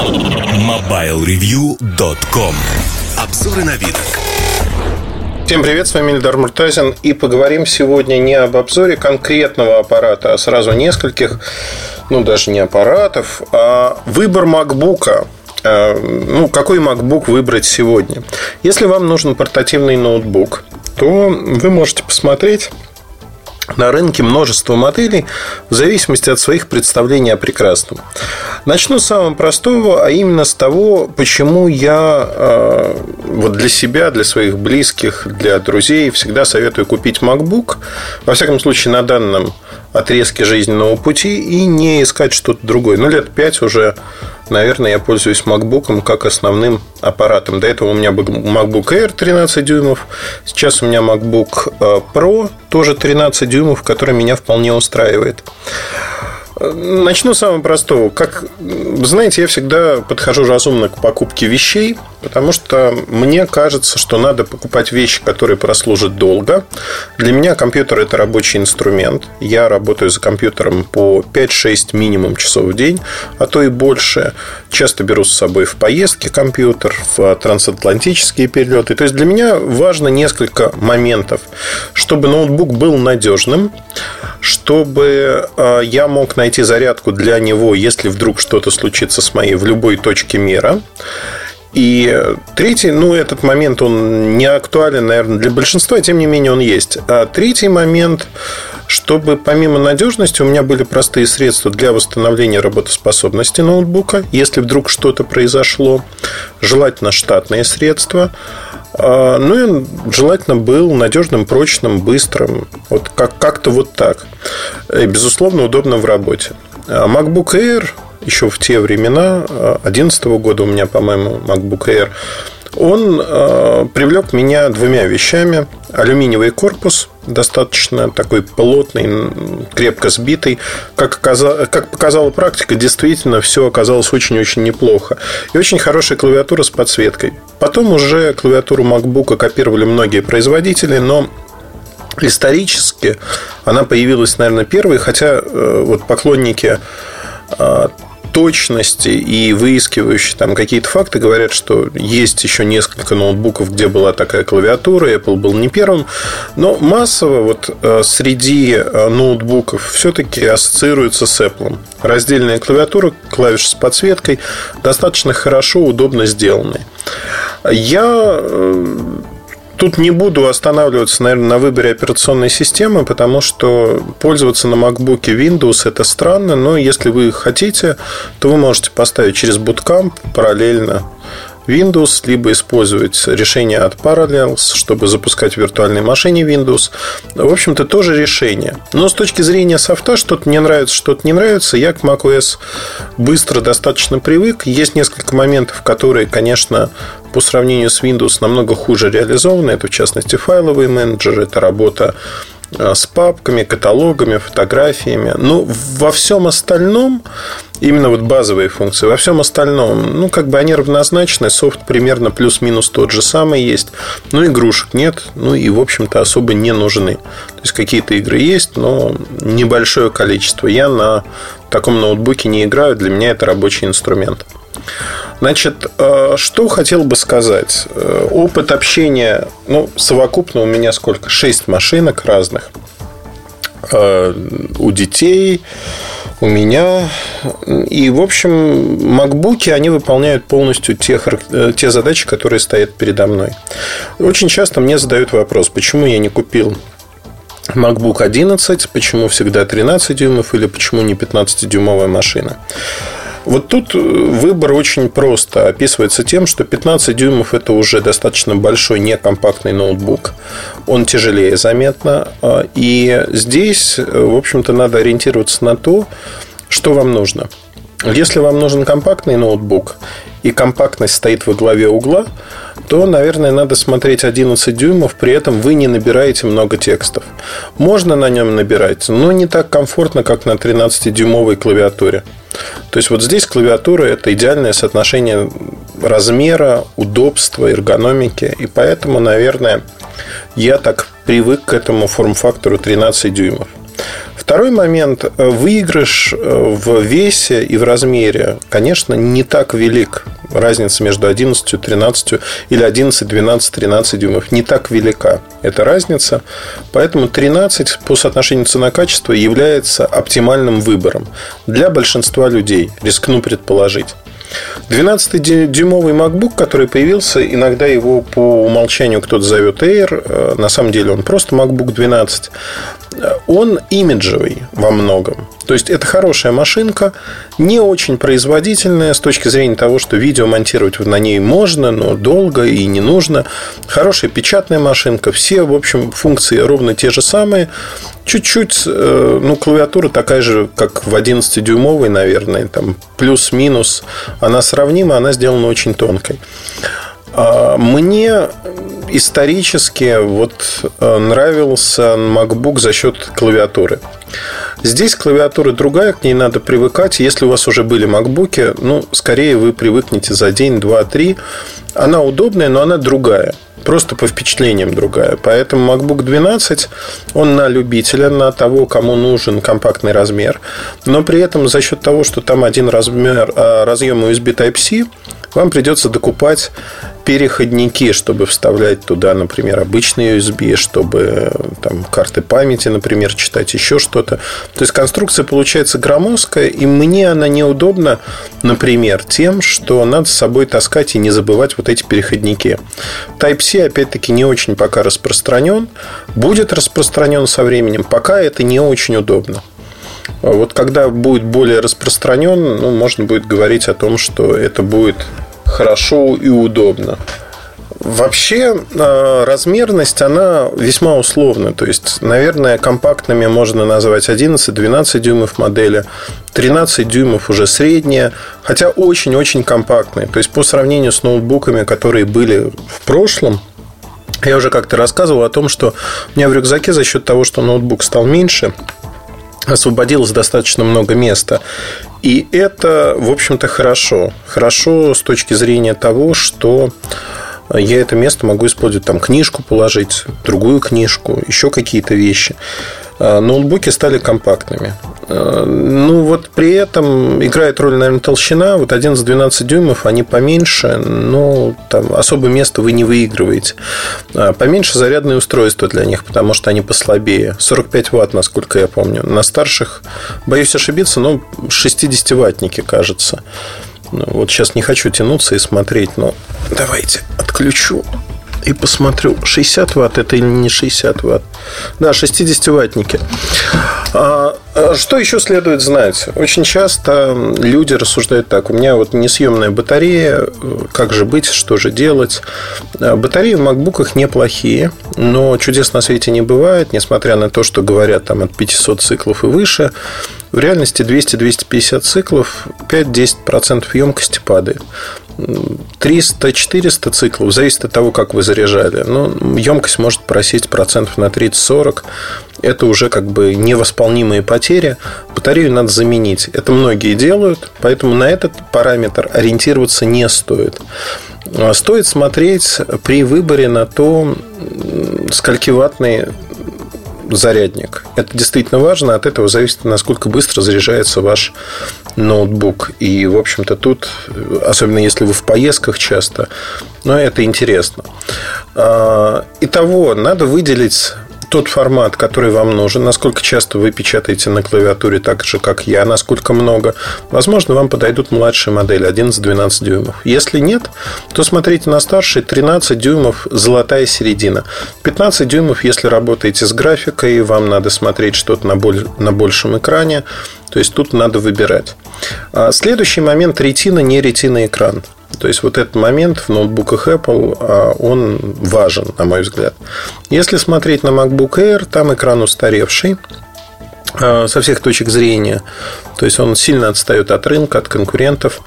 MobileReview.com Обзоры на вид. Всем привет, с вами Ильдар Муртазин. И поговорим сегодня не об обзоре конкретного аппарата, а сразу нескольких, ну даже не аппаратов, а выбор MacBook а, ну, какой MacBook выбрать сегодня. Если вам нужен портативный ноутбук, то вы можете посмотреть на рынке множество моделей в зависимости от своих представлений о прекрасном. Начну с самого простого, а именно с того, почему я э, вот для себя, для своих близких, для друзей всегда советую купить MacBook, во всяком случае на данном отрезке жизненного пути и не искать что-то другое. Ну, лет пять уже наверное, я пользуюсь MacBook как основным аппаратом. До этого у меня был MacBook Air 13 дюймов. Сейчас у меня MacBook э, Pro тоже 13 дюймов, который меня вполне устраивает. Начну с самого простого. Как знаете, я всегда подхожу разумно к покупке вещей, потому что мне кажется, что надо покупать вещи, которые прослужат долго. Для меня компьютер – это рабочий инструмент. Я работаю за компьютером по 5-6 минимум часов в день, а то и больше. Часто беру с собой в поездки компьютер, в трансатлантические перелеты. То есть для меня важно несколько моментов, чтобы ноутбук был надежным, чтобы э, я мог найти зарядку для него, если вдруг что-то случится с моей в любой точке мира. И третий, ну, этот момент, он не актуален, наверное, для большинства, тем не менее, он есть. А третий момент, чтобы помимо надежности у меня были простые средства для восстановления работоспособности ноутбука, если вдруг что-то произошло, желательно штатные средства, а, ну и желательно был надежным, прочным, быстрым. Вот как- как-то вот так. И, безусловно, удобно в работе. А MacBook Air еще в те времена, 2011 года у меня, по-моему, MacBook Air, он э, привлек меня двумя вещами. Алюминиевый корпус, достаточно такой плотный, крепко сбитый. Как, оказалось, как показала практика, действительно все оказалось очень-очень неплохо. И очень хорошая клавиатура с подсветкой. Потом уже клавиатуру MacBook копировали многие производители, но исторически она появилась, наверное, первой, хотя э, вот поклонники э, точности и выискивающие там какие-то факты говорят, что есть еще несколько ноутбуков, где была такая клавиатура, Apple был не первым, но массово вот э, среди э, ноутбуков все-таки ассоциируется с Apple. Раздельная клавиатура, клавиши с подсветкой достаточно хорошо, удобно сделаны. Я э, Тут не буду останавливаться, наверное, на выборе операционной системы, потому что пользоваться на MacBook Windows это странно, но если вы хотите, то вы можете поставить через Bootcamp параллельно Windows, либо использовать решение от Parallels, чтобы запускать в виртуальной машине Windows. В общем-то, тоже решение. Но с точки зрения софта, что-то мне нравится, что-то не нравится, я к macOS быстро достаточно привык. Есть несколько моментов, которые, конечно, по сравнению с Windows намного хуже реализованы. Это, в частности, файловый менеджер, это работа с папками, каталогами, фотографиями. Ну, во всем остальном, именно вот базовые функции, во всем остальном, ну, как бы они равнозначны, софт примерно плюс-минус тот же самый есть, но игрушек нет, ну, и, в общем-то, особо не нужны. То есть, какие-то игры есть, но небольшое количество. Я на таком ноутбуке не играю, для меня это рабочий инструмент. Значит, э, что хотел бы сказать. Э, опыт общения, ну, совокупно у меня сколько? Шесть машинок разных. Э, у детей, у меня. И, в общем, макбуки, они выполняют полностью те, те задачи, которые стоят передо мной. Очень часто мне задают вопрос, почему я не купил MacBook 11, почему всегда 13 дюймов или почему не 15-дюймовая машина. Вот тут э, выбор очень просто описывается тем, что 15 дюймов это уже достаточно большой некомпактный ноутбук. Он тяжелее заметно. А, и здесь, э, в общем-то, надо ориентироваться на то, что вам нужно. Если вам нужен компактный ноутбук, и компактность стоит во главе угла, то, наверное, надо смотреть 11 дюймов, при этом вы не набираете много текстов. Можно на нем набирать, но не так комфортно, как на 13-дюймовой клавиатуре. То есть вот здесь клавиатура это идеальное соотношение размера, удобства, эргономики. И поэтому, наверное, я так привык к этому форм-фактору 13 дюймов. Второй момент. Выигрыш в весе и в размере, конечно, не так велик. Разница между 11, 13 или 11, 12, 13 дюймов не так велика. Это разница. Поэтому 13 по соотношению цена-качество является оптимальным выбором для большинства людей, рискну предположить. 12-дюймовый MacBook, который появился, иногда его по умолчанию кто-то зовет Air, э, на самом деле он просто MacBook 12, он имиджевый во многом. То есть это хорошая машинка, не очень производительная с точки зрения того, что видео монтировать на ней можно, но долго и не нужно. Хорошая печатная машинка, все, в общем, функции ровно те же самые. Чуть-чуть, э, ну, клавиатура такая же, как в 11-дюймовой, наверное, там плюс-минус. Она сравнима, она сделана очень тонкой. А, мне исторически вот э, нравился MacBook за счет клавиатуры. Здесь клавиатура другая, к ней надо привыкать. Если у вас уже были MacBook, ну, скорее вы привыкнете за день, два, три. Она удобная, но она другая. Просто по впечатлениям другая. Поэтому MacBook 12, он на любителя, на того, кому нужен компактный размер. Но при этом за счет того, что там один размер, а, разъем USB Type-C, вам придется докупать переходники, чтобы вставлять туда, например, обычный USB, чтобы там карты памяти, например, читать еще что-то. То есть конструкция получается громоздкая, и мне она неудобна, например, тем, что надо с собой таскать и не забывать вот эти переходники. Type-C, опять-таки, не очень пока распространен. Будет распространен со временем. Пока это не очень удобно. Вот когда будет более распространен, ну, можно будет говорить о том, что это будет хорошо и удобно. Вообще а, размерность, она весьма условна. То есть, наверное, компактными можно назвать 11-12 дюймов модели, 13 дюймов уже средняя, хотя очень-очень компактные. То есть, по сравнению с ноутбуками, которые были в прошлом, я уже как-то рассказывал о том, что у меня в рюкзаке за счет того, что ноутбук стал меньше, освободилось достаточно много места. И это, в общем-то, хорошо. Хорошо с точки зрения того, что я это место могу использовать, там книжку положить, другую книжку, еще какие-то вещи. А, ноутбуки стали компактными. А, ну, вот при этом играет роль, наверное, толщина. Вот 11-12 дюймов, они поменьше, но там особо места вы не выигрываете. А, поменьше зарядные устройства для них, потому что они послабее. 45 ватт, насколько я помню. На старших, боюсь ошибиться, но 60-ваттники, кажется. Вот сейчас не хочу тянуться и смотреть, но давайте отключу и посмотрю, 60 ватт это или не 60 ватт. Да, 60-ваттники. А, а, что еще следует знать? Очень часто люди рассуждают так. У меня вот несъемная батарея, как же быть, что же делать? А, батареи в макбуках неплохие, но чудес на свете не бывает, несмотря на то, что говорят там от 500 циклов и выше. В реальности 200-250 циклов 5-10% емкости падает. 300-400 циклов, зависит от того, как вы заряжали. Но емкость может просесть процентов на 30-40. Это уже как бы невосполнимые потери. Батарею надо заменить. Это многие делают, поэтому на этот параметр ориентироваться не стоит. Стоит смотреть при выборе на то, скольки ваттный зарядник. Это действительно важно. От этого зависит, насколько быстро заряжается ваш ноутбук. И, в общем-то, тут, особенно если вы в поездках часто, но это интересно. А, итого, надо выделить тот формат, который вам нужен, насколько часто вы печатаете на клавиатуре так же, как я, насколько много. Возможно, вам подойдут младшие модели 11-12 дюймов. Если нет, то смотрите на старшие 13 дюймов золотая середина. 15 дюймов, если работаете с графикой, вам надо смотреть что-то на, боль, на большем экране. То есть тут надо выбирать. А следующий момент ретина, не ретина экран. То есть вот этот момент в ноутбуках Apple, а, он важен, на мой взгляд. Если смотреть на MacBook Air, там экран устаревший со всех точек зрения. То есть он сильно отстает от рынка, от конкурентов.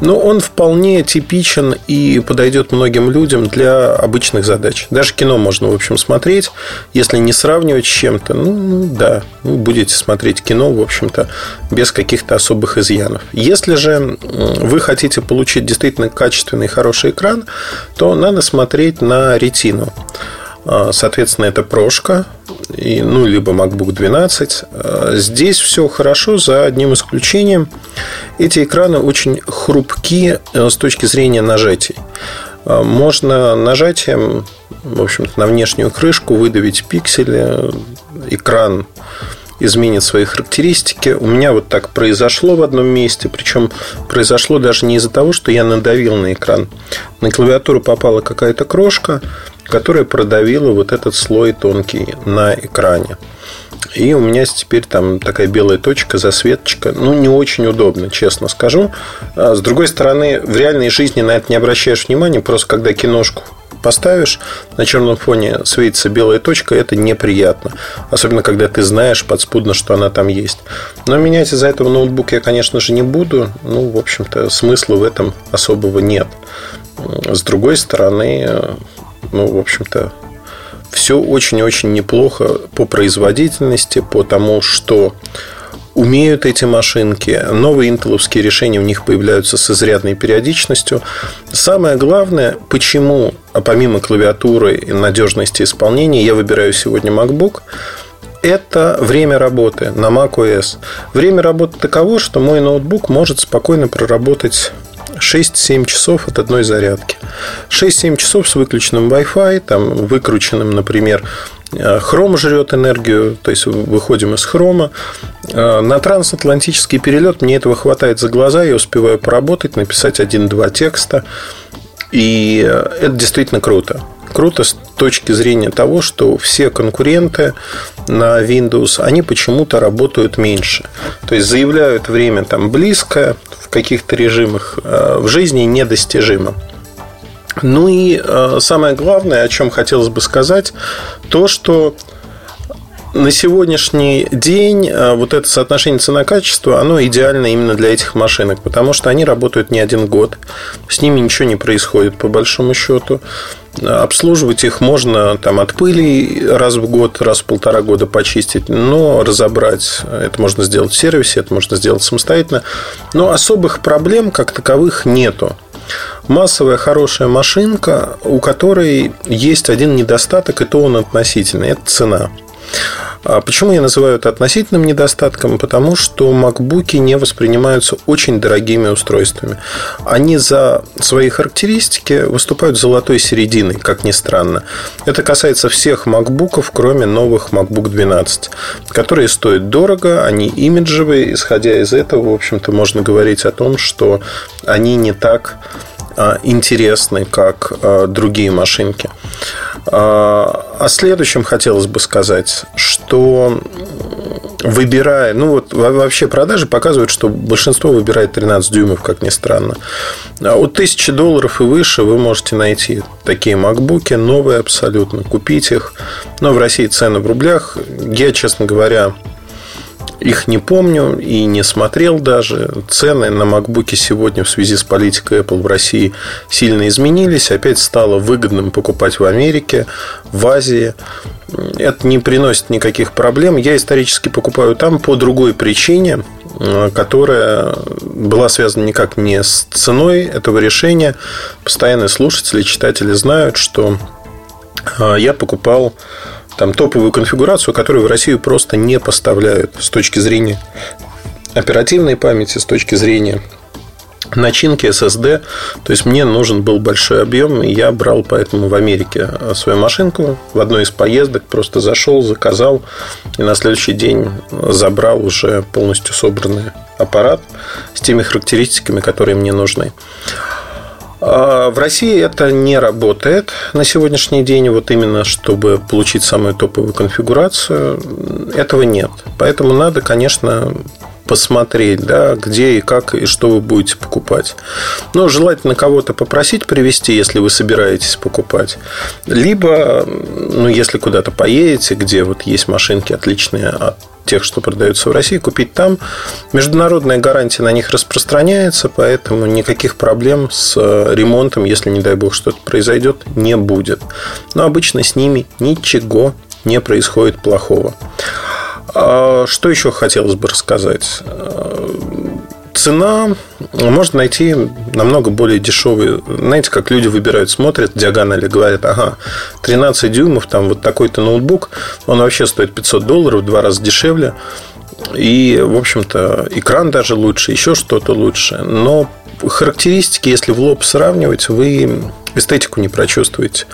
Но он вполне типичен и подойдет многим людям для обычных задач. Даже кино можно, в общем, смотреть. Если не сравнивать с чем-то, ну, ну да, вы будете смотреть кино, в общем-то, без каких-то особых изъянов. Если же вы хотите получить действительно качественный хороший экран, то надо смотреть на ретину. А, соответственно, это прошка. и, ну, либо MacBook 12. Здесь все хорошо, за одним исключением. Эти экраны очень хрупки с точки зрения нажатий. Можно нажатием, в общем-то, на внешнюю крышку выдавить пиксели, экран изменит свои характеристики. У меня вот так произошло в одном месте, причем произошло даже не из-за того, что я надавил на экран. На клавиатуру попала какая-то крошка, которая продавила вот этот слой тонкий на экране. И у меня теперь там такая белая точка, засветочка. Ну, не очень удобно, честно скажу. А с другой стороны, в реальной жизни на это не обращаешь внимания. Просто когда киношку поставишь, на черном фоне светится белая точка, это неприятно. Особенно, когда ты знаешь подспудно, что она там есть. Но менять из-за этого ноутбук я, конечно же, не буду. Ну, в общем-то, смысла в этом особого нет. С другой стороны, ну, в общем-то, все очень-очень неплохо по производительности, по тому, что умеют эти машинки. Новые интеловские решения у них появляются с изрядной периодичностью. Самое главное, почему, а помимо клавиатуры и надежности исполнения, я выбираю сегодня MacBook, это время работы на macOS. Время работы таково, что мой ноутбук может спокойно проработать 6-7 часов от одной зарядки. 6-7 часов с выключенным Wi-Fi, там, выкрученным, например, Хром жрет энергию, то есть выходим из хрома. На трансатлантический перелет мне этого хватает за глаза, я успеваю поработать, написать один-два текста. И это действительно круто. Круто с точки зрения того, что все конкуренты на Windows, они почему-то работают меньше. То есть заявляют время там близкое, в каких-то режимах, в жизни недостижимо. Ну и э, самое главное, о чем хотелось бы сказать, то, что на сегодняшний день э, вот это соотношение цена-качество, оно идеально именно для этих машинок, потому что они работают не один год, с ними ничего не происходит по большому счету. Обслуживать их можно там, от пыли раз в год, раз в полтора года почистить, но разобрать это можно сделать в сервисе, это можно сделать самостоятельно. Но особых проблем как таковых нету массовая хорошая машинка, у которой есть один недостаток, и то он относительный. Это цена. А почему я называю это относительным недостатком? Потому что макбуки не воспринимаются очень дорогими устройствами. Они за свои характеристики выступают золотой серединой, как ни странно. Это касается всех макбуков, кроме новых MacBook 12, которые стоят дорого, они имиджевые. Исходя из этого, в общем-то, можно говорить о том, что они не так а, интересны, как а, другие машинки. А, о следующем хотелось бы сказать, что выбирая, ну вот вообще продажи показывают, что большинство выбирает 13 дюймов, как ни странно. От 1000 долларов и выше вы можете найти такие макбуки, новые абсолютно, купить их. Но в России цены в рублях. Я, честно говоря, их не помню и не смотрел даже. Цены на макбуки сегодня в связи с политикой Apple в России сильно изменились. Опять стало выгодным покупать в Америке, в Азии. Это не приносит никаких проблем. Я исторически покупаю там по другой причине, которая была связана никак не с ценой этого решения. Постоянные слушатели, читатели знают, что а, я покупал там топовую конфигурацию, которую в Россию просто не поставляют с точки зрения оперативной памяти, с точки зрения начинки SSD. То есть мне нужен был большой объем, и я брал поэтому в Америке свою машинку в одной из поездок, просто зашел, заказал, и на следующий день забрал уже полностью собранный аппарат с теми характеристиками, которые мне нужны. А в России это не работает на сегодняшний день, вот именно чтобы получить самую топовую конфигурацию, этого нет. Поэтому надо, конечно, посмотреть, да, где и как и что вы будете покупать. Но желательно кого-то попросить привезти, если вы собираетесь покупать. Либо, ну, если куда-то поедете, где вот есть машинки отличные от тех, что продаются в России, купить там. Международная гарантия на них распространяется, поэтому никаких проблем с э, ремонтом, если, не дай бог, что-то произойдет, не будет. Но обычно с ними ничего не происходит плохого. А что еще хотелось бы рассказать? Цена можно найти намного более дешевые. Знаете, как люди выбирают, смотрят диагонали, говорят, ага, 13 дюймов, там вот такой-то ноутбук, он вообще стоит 500 долларов, в два раза дешевле. И, в общем-то, экран даже лучше, еще что-то лучше. Но характеристики, если в лоб сравнивать, вы эстетику не прочувствуете.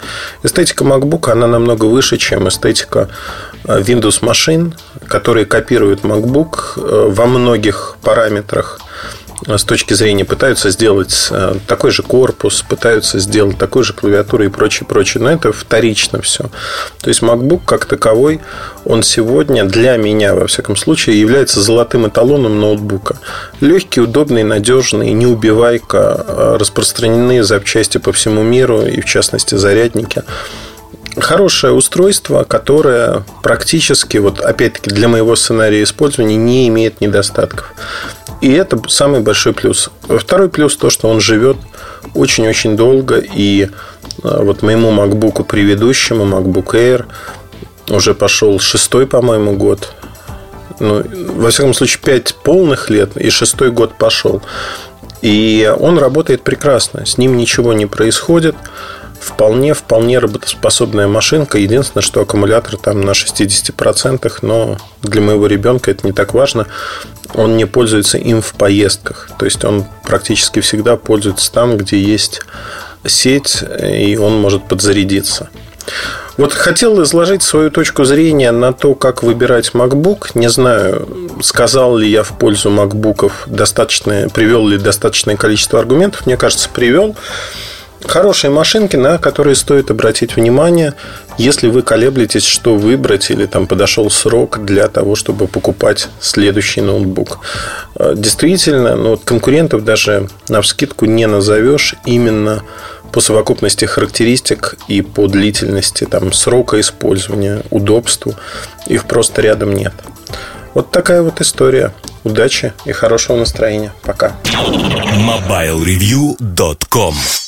Эстетика MacBook, она намного выше, чем эстетика э, Windows машин, которые копируют MacBook э, во многих параметрах с точки зрения пытаются сделать э, такой же корпус, пытаются сделать такой же клавиатуру и прочее, прочее. Но это вторично все. То есть MacBook как таковой, он сегодня для меня, во всяком случае, является золотым эталоном ноутбука. Легкий, удобный, надежный, неубивайка, э, распространенные запчасти по всему миру и, в частности, зарядники хорошее устройство, которое практически, вот опять-таки для моего сценария использования не имеет недостатков. И это самый большой плюс. Второй плюс то, что он живет очень-очень долго. И а, вот моему MacBook предыдущему, MacBook Air, уже пошел шестой, по-моему, год. Ну, во всяком случае, пять полных лет, и шестой год пошел. И он работает прекрасно. С ним ничего не происходит вполне, вполне работоспособная машинка. Единственное, что аккумулятор там на 60%, но для моего ребенка это не так важно. Он не пользуется им в поездках. То есть он практически всегда пользуется там, где есть сеть, и он может подзарядиться. Вот хотел изложить свою точку зрения на то, как выбирать MacBook. Не знаю, сказал ли я в пользу MacBookов достаточное, привел ли достаточное количество аргументов. Мне кажется, привел хорошие машинки, на которые стоит обратить внимание, если вы колеблетесь, что выбрать, или там подошел срок для того, чтобы покупать следующий ноутбук. Э, действительно, ну, конкурентов даже на вскидку не назовешь именно по совокупности характеристик и по длительности там, срока использования, удобству. Их просто рядом нет. Вот такая вот история. Удачи и хорошего настроения. Пока. MobileReview.com